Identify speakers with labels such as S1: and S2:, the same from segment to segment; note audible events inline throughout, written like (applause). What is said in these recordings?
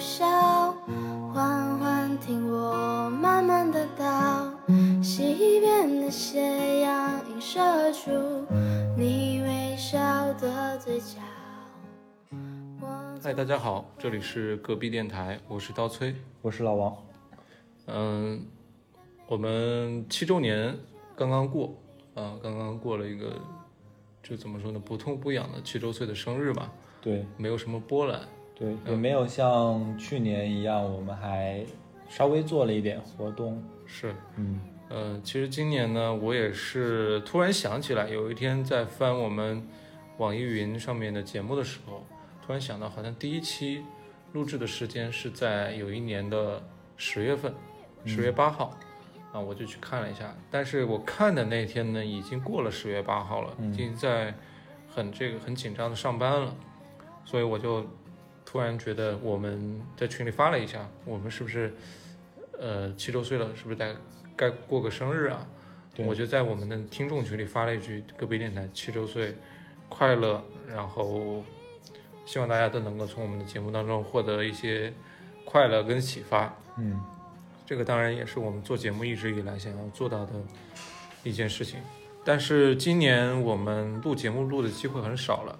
S1: 笑，缓缓听我慢慢的道，西边的斜阳映射出你微笑的嘴角。
S2: 嗨，大家好，这里是隔壁电台，我是刀崔，
S3: 我是老王。
S2: 嗯，我们七周年刚刚过，啊，刚刚过了一个，就怎么说呢，不痛不痒的七周岁的生日吧。
S3: 对，
S2: 没有什么波澜。
S3: 对，也没有像去年一样，我们还稍微做了一点活动。
S2: 是，
S3: 嗯，
S2: 呃，其实今年呢，我也是突然想起来，有一天在翻我们网易云上面的节目的时候。突然想到，好像第一期录制的时间是在有一年的十月份，十月八号，啊，我就去看了一下。但是我看的那天呢，已经过了十月八号了，已经在很这个很紧张的上班了，所以我就突然觉得我们在群里发了一下，我们是不是呃七周岁了，是不是该该过个生日啊？我就在我们的听众群里发了一句“隔壁电台七周岁快乐”，然后。希望大家都能够从我们的节目当中获得一些快乐跟启发。
S3: 嗯，
S2: 这个当然也是我们做节目一直以来想要做到的一件事情。但是今年我们录节目录的机会很少了。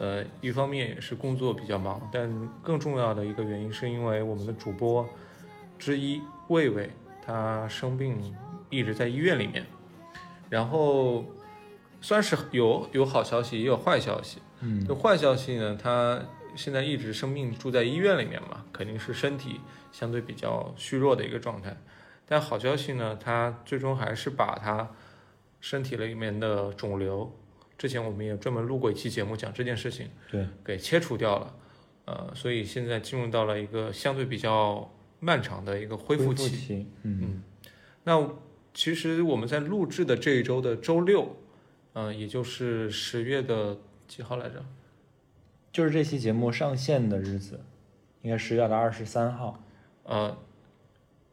S2: 呃，一方面也是工作比较忙，但更重要的一个原因是因为我们的主播之一魏魏他生病，一直在医院里面。然后算是有有好消息，也有坏消息。
S3: 嗯，
S2: 就坏消息呢，他现在一直生病住在医院里面嘛，肯定是身体相对比较虚弱的一个状态。但好消息呢，他最终还是把他身体里面的肿瘤，之前我们也专门录过一期节目讲这件事情，
S3: 对，
S2: 给切除掉了。呃，所以现在进入到了一个相对比较漫长的一个恢复
S3: 期。
S2: 嗯，那其实我们在录制的这一周的周六，呃，也就是十月的。几号来着？
S3: 就是这期节目上线的日子，应该十月的二十三号。
S2: 呃，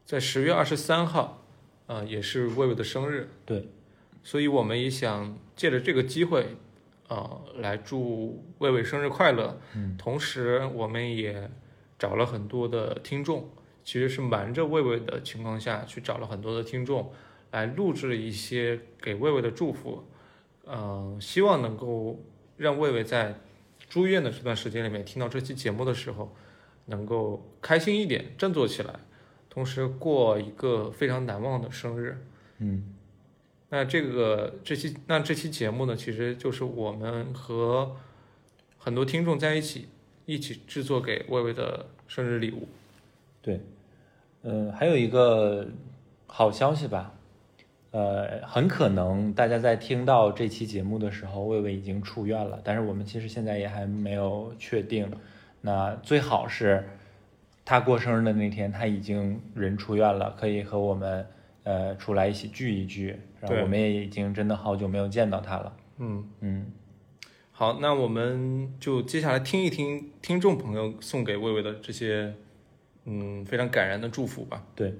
S2: 在十月二十三号，呃，也是魏魏的生日。
S3: 对，
S2: 所以我们也想借着这个机会，呃，来祝魏魏生日快乐。
S3: 嗯，
S2: 同时我们也找了很多的听众，其实是瞒着魏魏的情况下去找了很多的听众，来录制一些给魏魏的祝福。嗯，希望能够。让魏魏在住院的这段时间里面听到这期节目的时候，能够开心一点，振作起来，同时过一个非常难忘的生日。
S3: 嗯，
S2: 那这个这期那这期节目呢，其实就是我们和很多听众在一起一起制作给魏魏的生日礼物。
S3: 对，呃，还有一个好消息吧。呃，很可能大家在听到这期节目的时候，魏魏已经出院了。但是我们其实现在也还没有确定。那最好是他过生日的那天，他已经人出院了，可以和我们呃出来一起聚一聚。然后我们也已经真的好久没有见到他了。
S2: 嗯
S3: 嗯，
S2: 好，那我们就接下来听一听听众朋友送给魏魏的这些嗯非常感人的祝福吧。
S3: 对。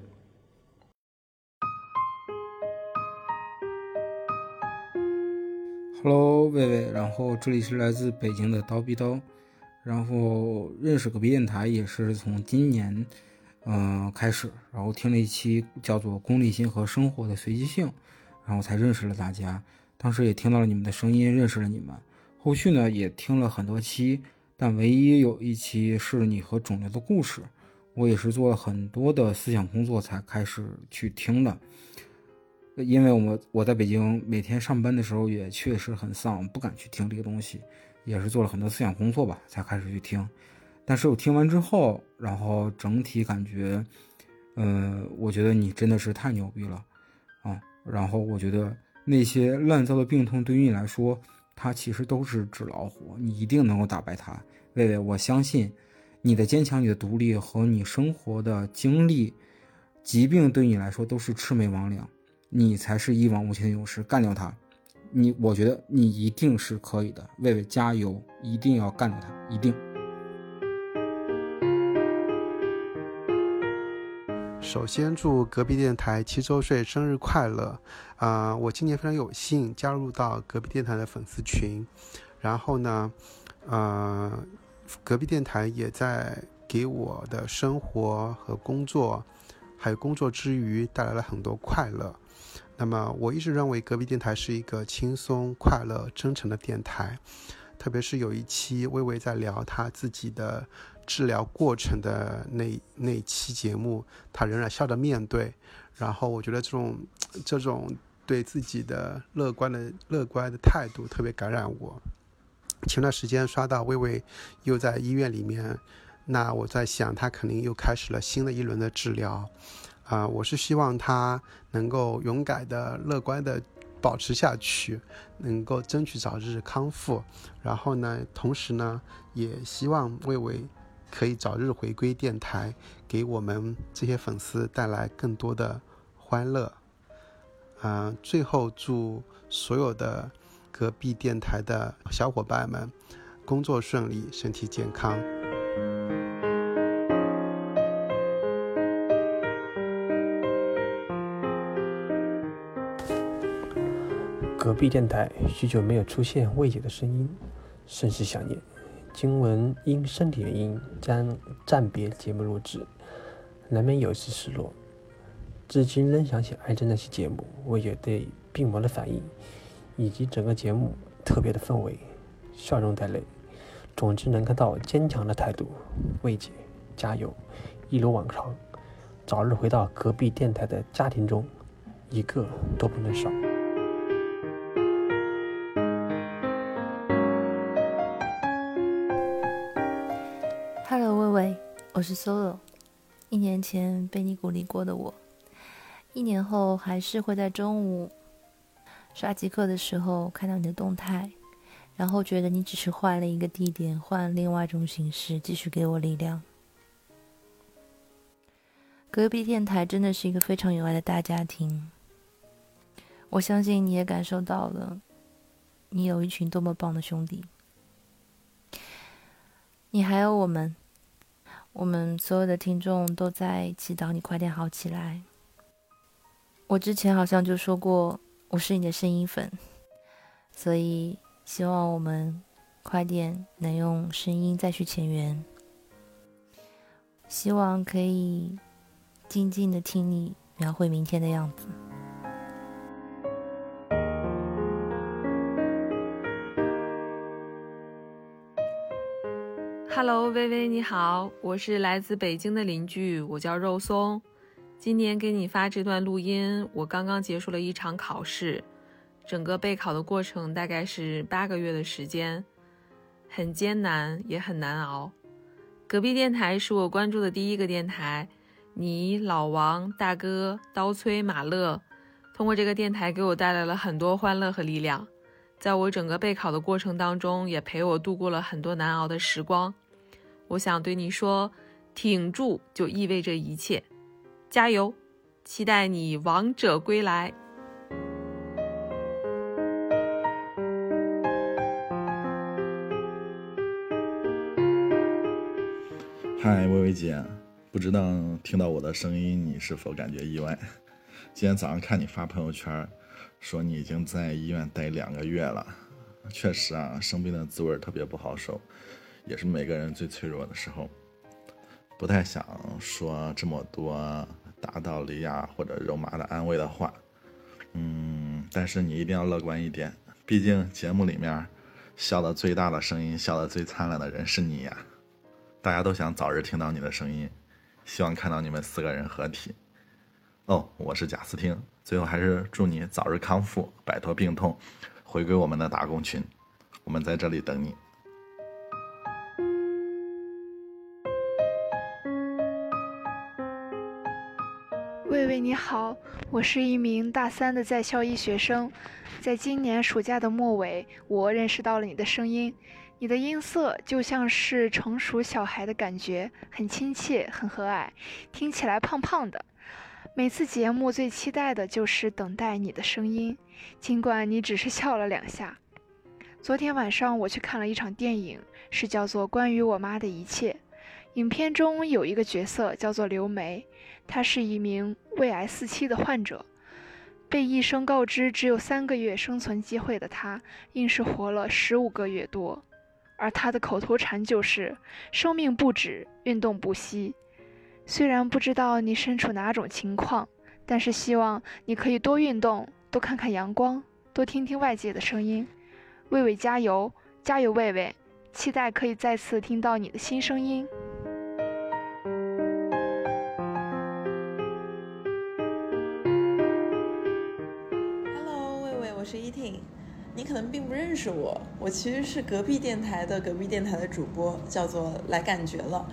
S4: Hello，魏魏，然后这里是来自北京的刀逼刀，然后认识隔壁电台也是从今年，嗯开始，然后听了一期叫做《功利心和生活的随机性》，然后才认识了大家。当时也听到了你们的声音，认识了你们。后续呢也听了很多期，但唯一有一期是你和肿瘤的故事，我也是做了很多的思想工作才开始去听的。因为我们我在北京每天上班的时候也确实很丧，不敢去听这个东西，也是做了很多思想工作吧，才开始去听。但是我听完之后，然后整体感觉，嗯，我觉得你真的是太牛逼了！然后我觉得那些乱糟的病痛对于你来说，它其实都是纸老虎，你一定能够打败它。魏魏，我相信你的坚强、你的独立和你生活的经历，疾病对你来说都是魑魅魍魉。你才是一往无前的勇士，干掉它！你，我觉得你一定是可以的，魏魏加油，一定要干掉它，一定。
S5: 首先祝隔壁电台七周岁生日快乐！啊，我今年非常有幸加入到隔壁电台的粉丝群，然后呢，呃，隔壁电台也在给我的生活和工作，还有工作之余带来了很多快乐。那么我一直认为隔壁电台是一个轻松、快乐、真诚的电台，特别是有一期微微在聊他自己的治疗过程的那那期节目，他仍然笑着面对。然后我觉得这种这种对自己的乐观的乐观的态度特别感染我。前段时间刷到微微又在医院里面，那我在想他肯定又开始了新的一轮的治疗。啊，我是希望他能够勇敢的、乐观的保持下去，能够争取早日康复。然后呢，同时呢，也希望魏巍可以早日回归电台，给我们这些粉丝带来更多的欢乐。啊，最后祝所有的隔壁电台的小伙伴们工作顺利，身体健康。
S6: 隔壁电台许久没有出现魏姐的声音，甚是想念。今闻因身体原因将暂别节目录制，难免有些失落。至今仍想起癌症那期节目，我也对病魔的反应，以及整个节目特别的氛围，笑容带泪。总之能看到坚强的态度，魏姐加油，一如往常，早日回到隔壁电台的家庭中，一个都不能少。
S1: 我是 Solo，一年前被你鼓励过的我，一年后还是会在中午刷极客的时候看到你的动态，然后觉得你只是换了一个地点，换另外一种形式，继续给我力量。隔壁电台真的是一个非常有爱的大家庭，我相信你也感受到了，你有一群多么棒的兄弟，你还有我们。我们所有的听众都在祈祷你快点好起来。我之前好像就说过，我是你的声音粉，所以希望我们快点能用声音再去前缘。希望可以静静的听你描绘明天的样子。
S7: Hello，微微你好，我是来自北京的邻居，我叫肉松。今年给你发这段录音，我刚刚结束了一场考试，整个备考的过程大概是八个月的时间，很艰难也很难熬。隔壁电台是我关注的第一个电台，你老王大哥刀崔马乐，通过这个电台给我带来了很多欢乐和力量，在我整个备考的过程当中，也陪我度过了很多难熬的时光。我想对你说，挺住就意味着一切，加油！期待你王者归来。
S8: 嗨，薇薇姐，不知道听到我的声音，你是否感觉意外？今天早上看你发朋友圈，说你已经在医院待两个月了，确实啊，生病的滋味特别不好受。也是每个人最脆弱的时候，不太想说这么多大道理呀或者肉麻的安慰的话，嗯，但是你一定要乐观一点，毕竟节目里面笑的最大的声音、笑的最灿烂的人是你呀，大家都想早日听到你的声音，希望看到你们四个人合体。哦，我是贾斯汀，最后还是祝你早日康复，摆脱病痛，回归我们的打工群，我们在这里等你。
S9: 我是一名大三的在校医学生，在今年暑假的末尾，我认识到了你的声音，你的音色就像是成熟小孩的感觉，很亲切，很和蔼，听起来胖胖的。每次节目最期待的就是等待你的声音，尽管你只是笑了两下。昨天晚上我去看了一场电影，是叫做《关于我妈的一切》。影片中有一个角色叫做刘梅，他是一名胃癌四期的患者，被医生告知只有三个月生存机会的他，硬是活了十五个月多。而他的口头禅就是“生命不止，运动不息”。虽然不知道你身处哪种情况，但是希望你可以多运动，多看看阳光，多听听外界的声音。魏魏加油，加油，魏魏！期待可以再次听到你的新声音。
S10: 可能并不认识我，我其实是隔壁电台的隔壁电台的主播，叫做来感觉了。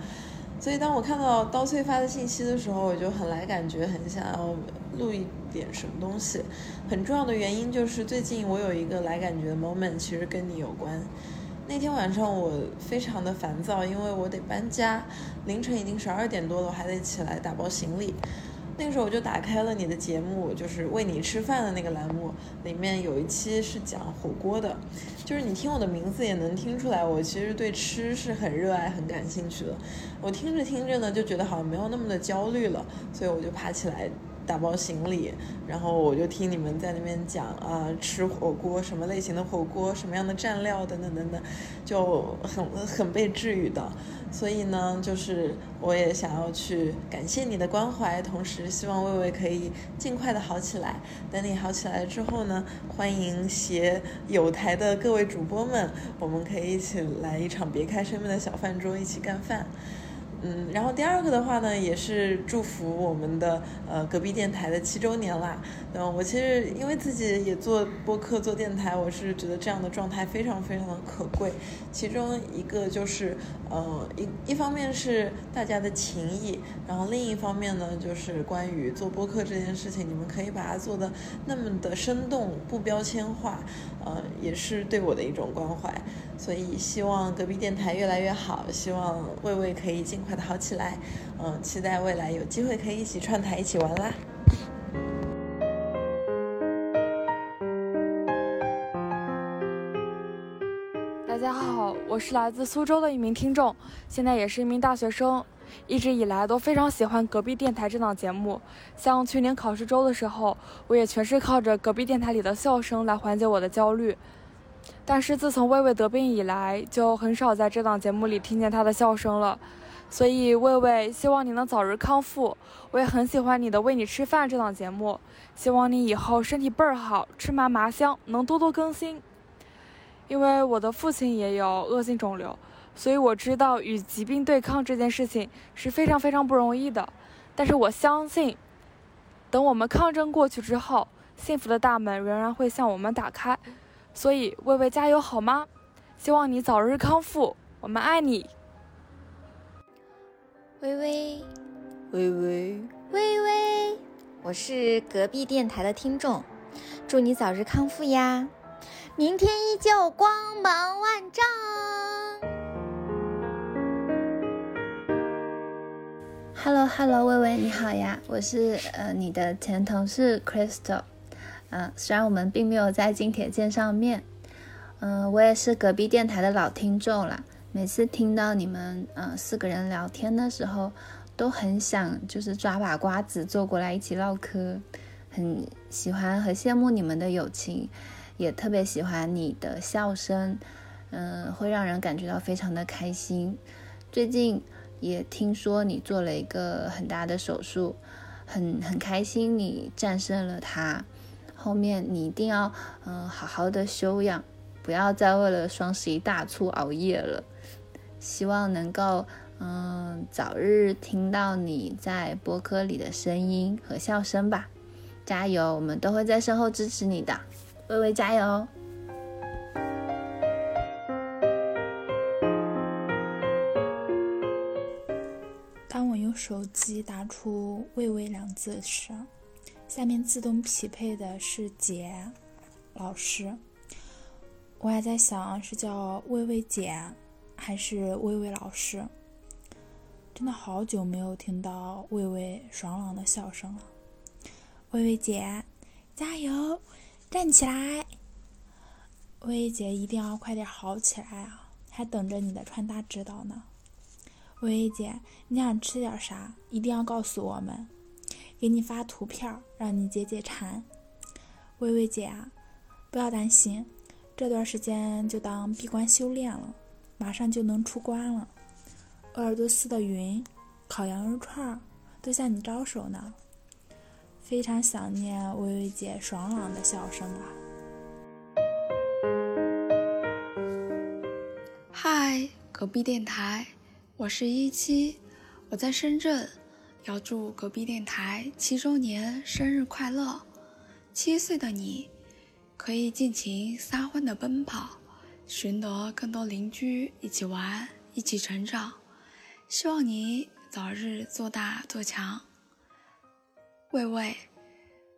S10: 所以当我看到刀翠发的信息的时候，我就很来感觉，很想要录一点什么东西。很重要的原因就是最近我有一个来感觉的 moment，其实跟你有关。那天晚上我非常的烦躁，因为我得搬家，凌晨已经十二点多了，我还得起来打包行李。那个时候我就打开了你的节目，就是喂你吃饭的那个栏目，里面有一期是讲火锅的，就是你听我的名字也能听出来，我其实对吃是很热爱、很感兴趣的。我听着听着呢，就觉得好像没有那么的焦虑了，所以我就爬起来打包行李，然后我就听你们在那边讲啊，吃火锅什么类型的火锅，什么样的蘸料等等等等，就很很被治愈的。所以呢，就是我也想要去感谢你的关怀，同时希望魏魏可以尽快的好起来。等你好起来之后呢，欢迎携有台的各位主播们，我们可以一起来一场别开生面的小饭桌，一起干饭。嗯，然后第二个的话呢，也是祝福我们的呃隔壁电台的七周年啦。嗯，我其实因为自己也做播客做电台，我是觉得这样的状态非常非常的可贵。其中一个就是呃一一方面是大家的情谊，然后另一方面呢就是关于做播客这件事情，你们可以把它做的那么的生动，不标签化，呃也是对我的一种关怀。所以希望隔壁电台越来越好，希望魏魏可以尽快的好起来，嗯，期待未来有机会可以一起串台一起玩啦。
S11: 大家好，我是来自苏州的一名听众，现在也是一名大学生，一直以来都非常喜欢隔壁电台这档节目。像去年考试周的时候，我也全是靠着隔壁电台里的笑声来缓解我的焦虑。但是自从魏魏得病以来，就很少在这档节目里听见他的笑声了。所以魏魏，希望你能早日康复。我也很喜欢你的《喂你吃饭》这档节目，希望你以后身体倍儿好，吃嘛嘛香，能多多更新。因为我的父亲也有恶性肿瘤，所以我知道与疾病对抗这件事情是非常非常不容易的。但是我相信，等我们抗争过去之后，幸福的大门仍然会向我们打开。所以，魏魏加油好吗？希望你早日康复，我们爱你。
S12: 微微，
S10: 微微，
S12: 微微，我是隔壁电台的听众，祝你早日康复呀！明天依旧光芒万丈。Hello，Hello，微微你好呀，我是呃你的前同事 Crystal。嗯，虽然我们并没有在金铁见上面，嗯，我也是隔壁电台的老听众了。每次听到你们嗯四个人聊天的时候，都很想就是抓把瓜子坐过来一起唠嗑，很喜欢和羡慕你们的友情，也特别喜欢你的笑声，嗯，会让人感觉到非常的开心。最近也听说你做了一个很大的手术，很很开心你战胜了它。后面你一定要嗯好好的休养，不要再为了双十一大促熬夜了。希望能够嗯早日听到你在播客里的声音和笑声吧，加油！我们都会在身后支持你的，微微加油！
S13: 当我用手机打出“微微”两字时。下面自动匹配的是姐老师，我还在想是叫微微姐还是微微老师。真的好久没有听到微微爽朗的笑声了。微微姐，加油，站起来！微微姐一定要快点好起来啊，还等着你的穿搭指导呢。微微姐，你想吃点啥？一定要告诉我们。给你发图片，让你解解馋。微微姐啊，不要担心，这段时间就当闭关修炼了。马上就能出关了。鄂尔多斯的云、烤羊肉串都向你招手呢。非常想念薇薇姐爽朗的笑声啊！
S14: 嗨，隔壁电台，我是一七，我在深圳，要祝隔壁电台七周年生日快乐！七岁的你，可以尽情撒欢的奔跑，寻得更多邻居一起玩，一起成长。希望你早日做大做强。喂喂，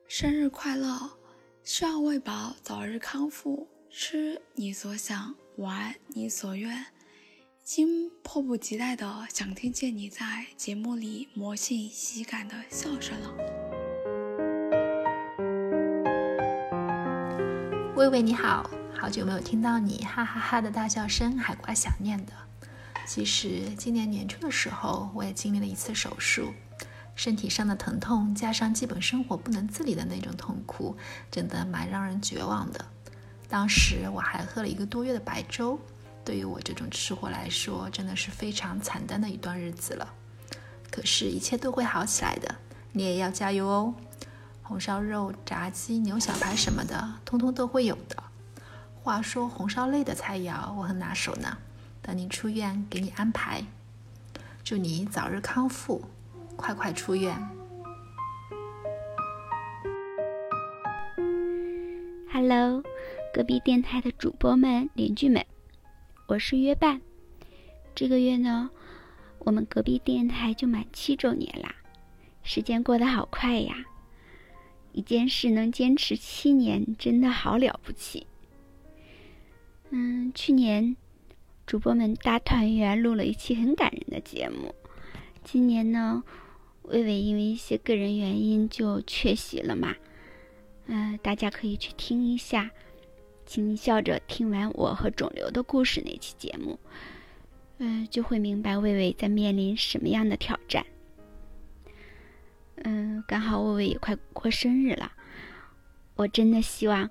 S14: 生日快乐！希望喂宝早日康复，吃你所想，玩你所愿。已经迫不及待的想听见你在节目里魔性喜感的笑声了。
S15: 喂喂，你好，好久没有听到你哈哈哈的大笑声，还怪想念的。其实今年年初的时候，我也经历了一次手术。身体上的疼痛加上基本生活不能自理的那种痛苦，真的蛮让人绝望的。当时我还喝了一个多月的白粥，对于我这种吃货来说，真的是非常惨淡的一段日子了。可是，一切都会好起来的，你也要加油哦！红烧肉、炸鸡、牛小排什么的，通通都会有的。话说，红烧类的菜肴我很拿手呢，等你出院给你安排。祝你早日康复！快快出院
S16: ！Hello，隔壁电台的主播们、邻居们，我是约伴。这个月呢，我们隔壁电台就满七周年啦，时间过得好快呀！一件事能坚持七年，真的好了不起。嗯，去年主播们大团圆，录了一期很感人的节目。今年呢？微微因为一些个人原因就缺席了嘛，嗯，大家可以去听一下，请你笑着听完我和肿瘤的故事那期节目，嗯，就会明白微微在面临什么样的挑战。嗯，刚好微微也快过生日了，我真的希望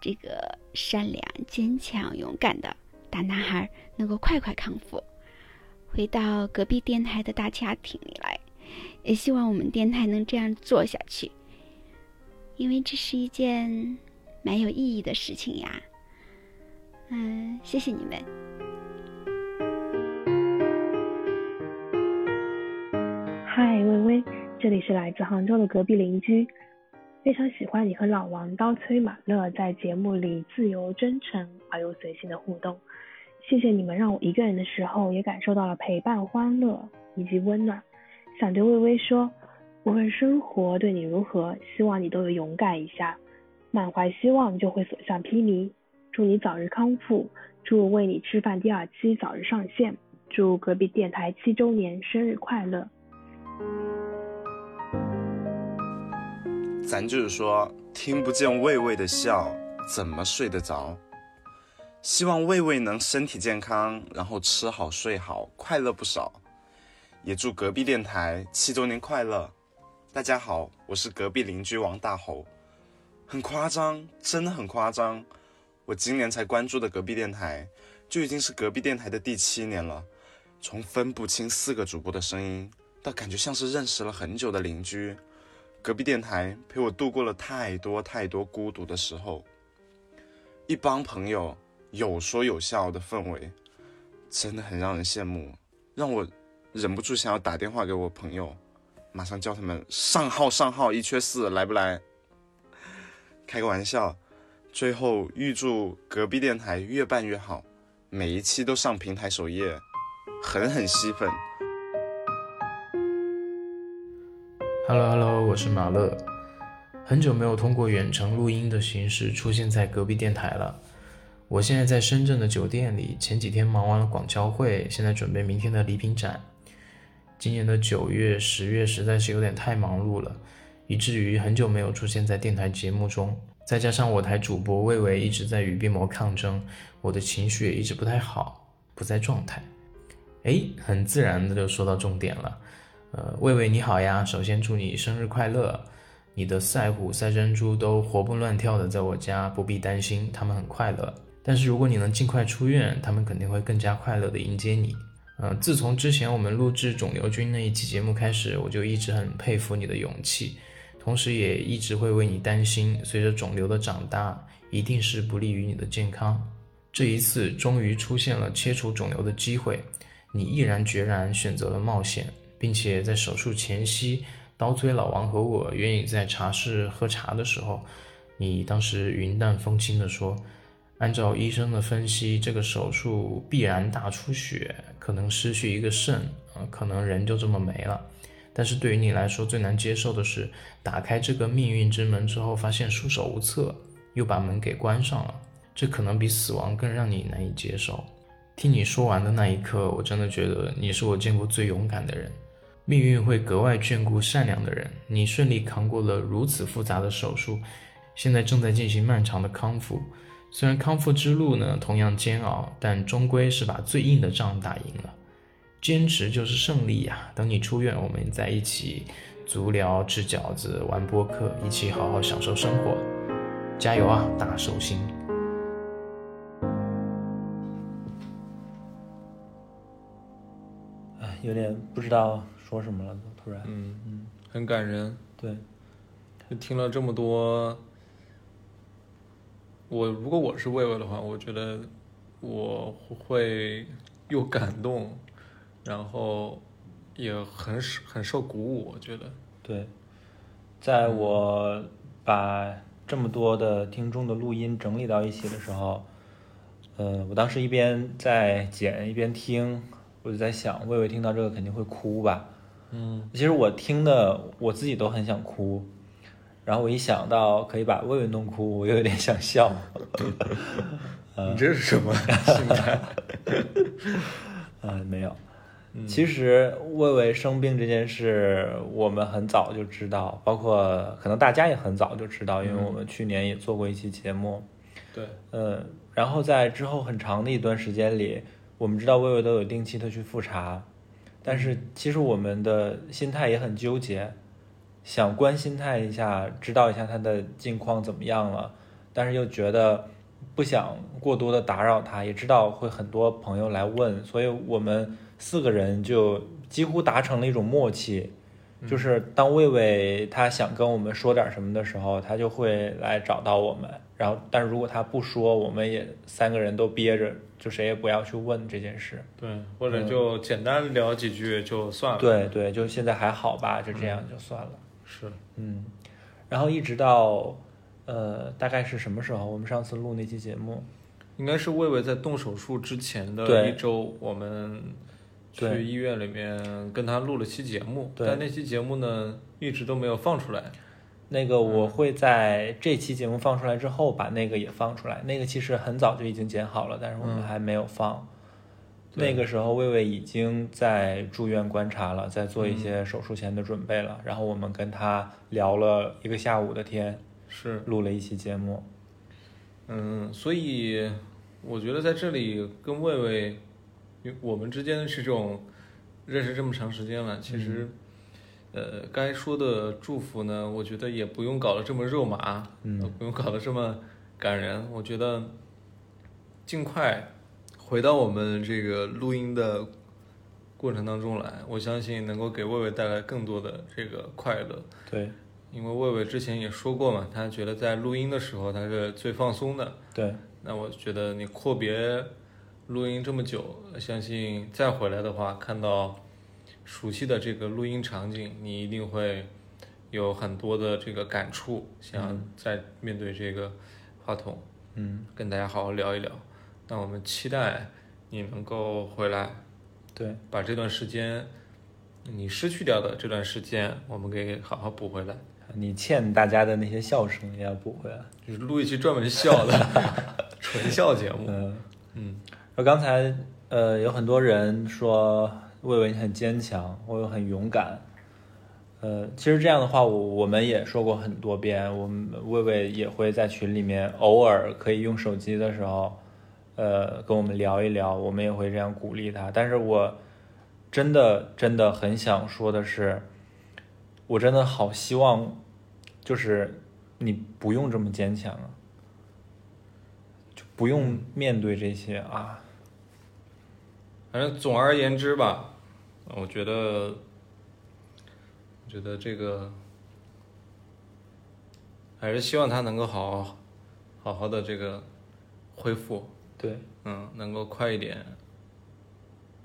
S16: 这个善良、坚强、勇敢的大男孩能够快快康复，回到隔壁电台的大家庭里来。也希望我们电台能这样做下去，因为这是一件蛮有意义的事情呀。嗯，谢谢你们。
S17: 嗨，微微，这里是来自杭州的隔壁邻居，非常喜欢你和老王刀崔马乐在节目里自由、真诚而又随性的互动。谢谢你们，让我一个人的时候也感受到了陪伴、欢乐以及温暖。想对微微说，无论生活对你如何，希望你都有勇敢一下，满怀希望就会所向披靡。祝你早日康复，祝为你吃饭第二期早日上线，祝隔壁电台七周年生日快乐。
S18: 咱就是说，听不见魏魏的笑，怎么睡得着？希望魏魏能身体健康，然后吃好睡好，快乐不少。也祝隔壁电台七周年快乐！大家好，我是隔壁邻居王大猴。很夸张，真的很夸张。我今年才关注的隔壁电台，就已经是隔壁电台的第七年了。从分不清四个主播的声音，到感觉像是认识了很久的邻居。隔壁电台陪我度过了太多太多孤独的时候。一帮朋友有说有笑的氛围，真的很让人羡慕，让我。忍不住想要打电话给我朋友，马上叫他们上号上号，一缺四来不来？开个玩笑。最后预祝隔壁电台越办越好，每一期都上平台首页，狠狠吸粉。
S2: Hello Hello，我是马乐，很久没有通过远程录音的形式出现在隔壁电台了。我现在在深圳的酒店里，前几天忙完了广交会，现在准备明天的礼品展。今年的九月、十月实在是有点太忙碌了，以至于很久没有出现在电台节目中。再加上我台主播魏巍一直在与病魔抗争，我的情绪也一直不太好，不在状态。哎，很自然的就说到重点了。呃，魏巍你好呀，首先祝你生日快乐！你的赛虎、赛珍珠都活蹦乱跳的在我家，不必担心，他们很快乐。但是如果你能尽快出院，他们肯定会更加快乐的迎接你。呃，自从之前我们录制肿瘤君那一期节目开始，我就一直很佩服你的勇气，同时也一直会为你担心。随着肿瘤的长大，一定是不利于你的健康。这一次终于出现了切除肿瘤的机会，你毅然决然选择了冒险，并且在手术前夕，刀崔老王和我愿意在茶室喝茶的时候，你当时云淡风轻地说。按照医生的分析，这个手术必然大出血，可能失去一个肾，啊，可能人就这么没了。但是对于你来说，最难接受的是打开这个命运之门之后，发现束手无策，又把门给关上了。这可能比死亡更让你难以接受。听你说完的那一刻，我真的觉得你是我见过最勇敢的人。命运会格外眷顾善良的人。你顺利扛过了如此复杂的手术，现在正在进行漫长的康复。虽然康复之路呢同样煎熬，但终归是把最硬的仗打赢了。坚持就是胜利呀！等你出院，我们在一起足疗、吃饺子、玩播客，一起好好享受生活。加油啊，大寿星！
S3: 哎，有点不知道说什么了，突然。
S2: 嗯嗯，很感人。
S3: 对，
S2: 就听了这么多。我如果我是魏魏的话，我觉得我会又感动，然后也很很受鼓舞。我觉得，
S3: 对，在我把这么多的听众的录音整理到一起的时候，呃，我当时一边在剪一边听，我就在想，魏魏听到这个肯定会哭吧？
S2: 嗯，
S3: 其实我听的我自己都很想哭。然后我一想到可以把魏魏弄哭，我又有点想笑。(laughs)
S2: 你这是什么心态？(laughs)
S3: 呃，没有。其实魏魏生病这件事，我们很早就知道，包括可能大家也很早就知道，因为我们去年也做过一期节目。
S2: 对。
S3: 嗯，然后在之后很长的一段时间里，我们知道魏魏都有定期的去复查，但是其实我们的心态也很纠结。想关心他一下，知道一下他的近况怎么样了，但是又觉得不想过多的打扰他，也知道会很多朋友来问，所以我们四个人就几乎达成了一种默契，就是当魏魏他想跟我们说点什么的时候，他就会来找到我们，然后，但如果他不说，我们也三个人都憋着，就谁也不要去问这件事，
S2: 对，或者就简单聊几句就算了，
S3: 对对，就现在还好吧，就这样就算了。
S2: 是，
S3: 嗯，然后一直到，呃，大概是什么时候？我们上次录那期节目，
S2: 应该是魏魏在动手术之前的一周，我们去医院里面跟他录了期节目，但那期节目呢，一直都没有放出来。
S3: 那个我会在这期节目放出来之后，把那个也放出来。那个其实很早就已经剪好了，但是我们还没有放。那个时候，魏魏已经在住院观察了，在做一些手术前的准备了。然后我们跟他聊了一个下午的天，
S2: 是
S3: 录了一期节目。
S2: 嗯，所以我觉得在这里跟魏魏，我们之间是这种认识这么长时间了，其实，呃，该说的祝福呢，我觉得也不用搞得这么肉麻，
S3: 嗯，
S2: 不用搞得这么感人。我觉得尽快。回到我们这个录音的过程当中来，我相信能够给魏魏带来更多的这个快乐。
S3: 对，
S2: 因为魏魏之前也说过嘛，他觉得在录音的时候他是最放松的。
S3: 对，
S2: 那我觉得你阔别录音这么久，相信再回来的话，看到熟悉的这个录音场景，你一定会有很多的这个感触，想再面对这个话筒，
S3: 嗯，
S2: 跟大家好好聊一聊。那我们期待你能够回来，
S3: 对，
S2: 把这段时间你失去掉的这段时间，我们给好好补回来。
S3: 你欠大家的那些笑声也要补回来，
S2: 就是录一期专门笑的 (laughs) 纯笑节目。
S3: 嗯
S2: 嗯。
S3: 我刚才呃有很多人说魏伟你很坚强，魏魏很勇敢。呃，其实这样的话，我我们也说过很多遍，我们魏魏也会在群里面偶尔可以用手机的时候。呃，跟我们聊一聊，我们也会这样鼓励他。但是我真的真的很想说的是，我真的好希望，就是你不用这么坚强啊，就不用面对这些啊。
S2: 反正总而言之吧，我觉得，我觉得这个还是希望他能够好好好好的这个恢复，
S3: 对，
S2: 嗯，能够快一点，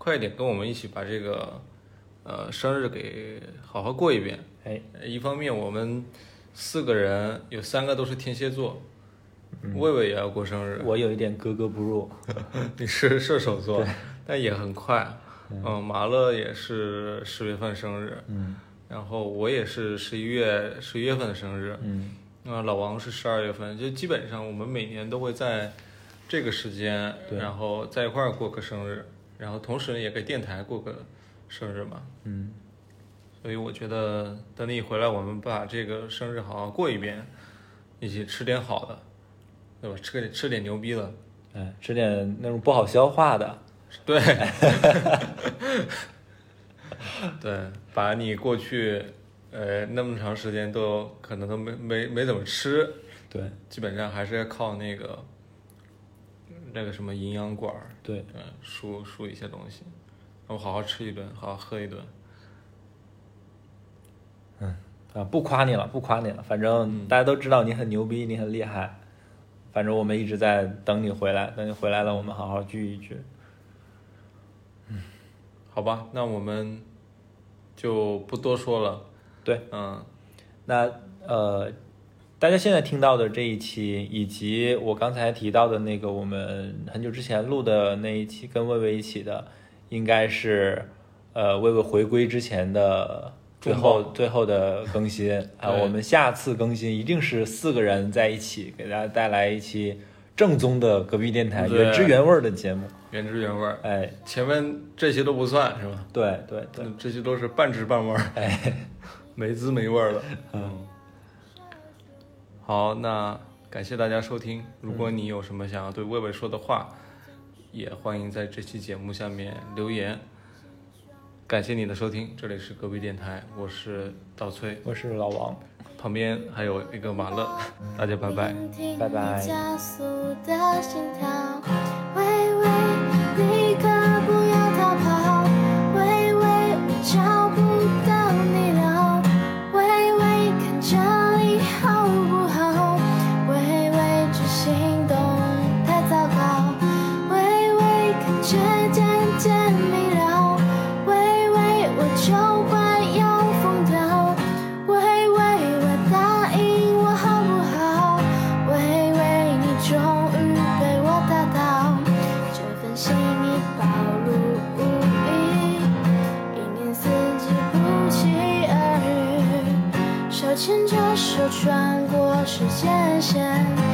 S2: 快点跟我们一起把这个呃生日给好好过一遍。
S3: 哎，
S2: 一方面我们四个人有三个都是天蝎座，
S3: 嗯
S2: 魏魏也要过生日，
S3: 我有一点格格不入，(laughs)
S2: 你是射手座，但也很快。嗯，马乐也是十月份生日，
S3: 嗯，
S2: 然后我也是十一月十一月份的生日，
S3: 嗯，
S2: 那老王是十二月份，就基本上我们每年都会在这个时间，
S3: 对
S2: 然后在一块儿过个生日，然后同时也给电台过个生日嘛，
S3: 嗯，
S2: 所以我觉得等你回来，我们把这个生日好好过一遍，一起吃点好的，对吧？吃点吃点牛逼的，
S3: 哎，吃点那种不好消化的，
S2: 对，(laughs) (laughs) 对，把你过去呃那么长时间都可能都没没没怎么吃，
S3: 对，
S2: 基本上还是要靠那个那个什么营养管儿，
S3: 对，
S2: 嗯，输输一些东西，然后好好吃一顿，好好喝一顿，嗯
S3: 啊，不夸你了，不夸你了，反正大家都知道你很牛逼，你很厉害。反正我们一直在等你回来，等你回来了，我们好好聚一聚。
S2: 嗯好吧，那我们就不多说了。
S3: 对，
S2: 嗯，
S3: 那呃，大家现在听到的这一期，以及我刚才提到的那个我们很久之前录的那一期跟魏魏一起的，应该是呃魏魏回归之前的最后最后的更新 (laughs) 啊。我们下次更新一定是四个人在一起，给大家带来一期正宗的隔壁电台原汁原味儿的节目。
S2: 原汁原味儿。
S3: 哎，
S2: 前面这些都不算是吧？
S3: 对对对，
S2: 这些都是半汁半味儿，
S3: 哎，(laughs)
S2: 没滋没味儿的。
S3: 嗯，
S2: 好，那感谢大家收听。如果
S3: 嗯
S2: 你有什么想要对魏魏说的话，也欢迎在这期节目下面留言。感谢你的收听，这里是隔壁电台，我是稻崔，
S3: 我是老王，
S2: 旁边还有一个马乐，大家拜拜，
S3: 拜拜。
S1: 穿过时间线。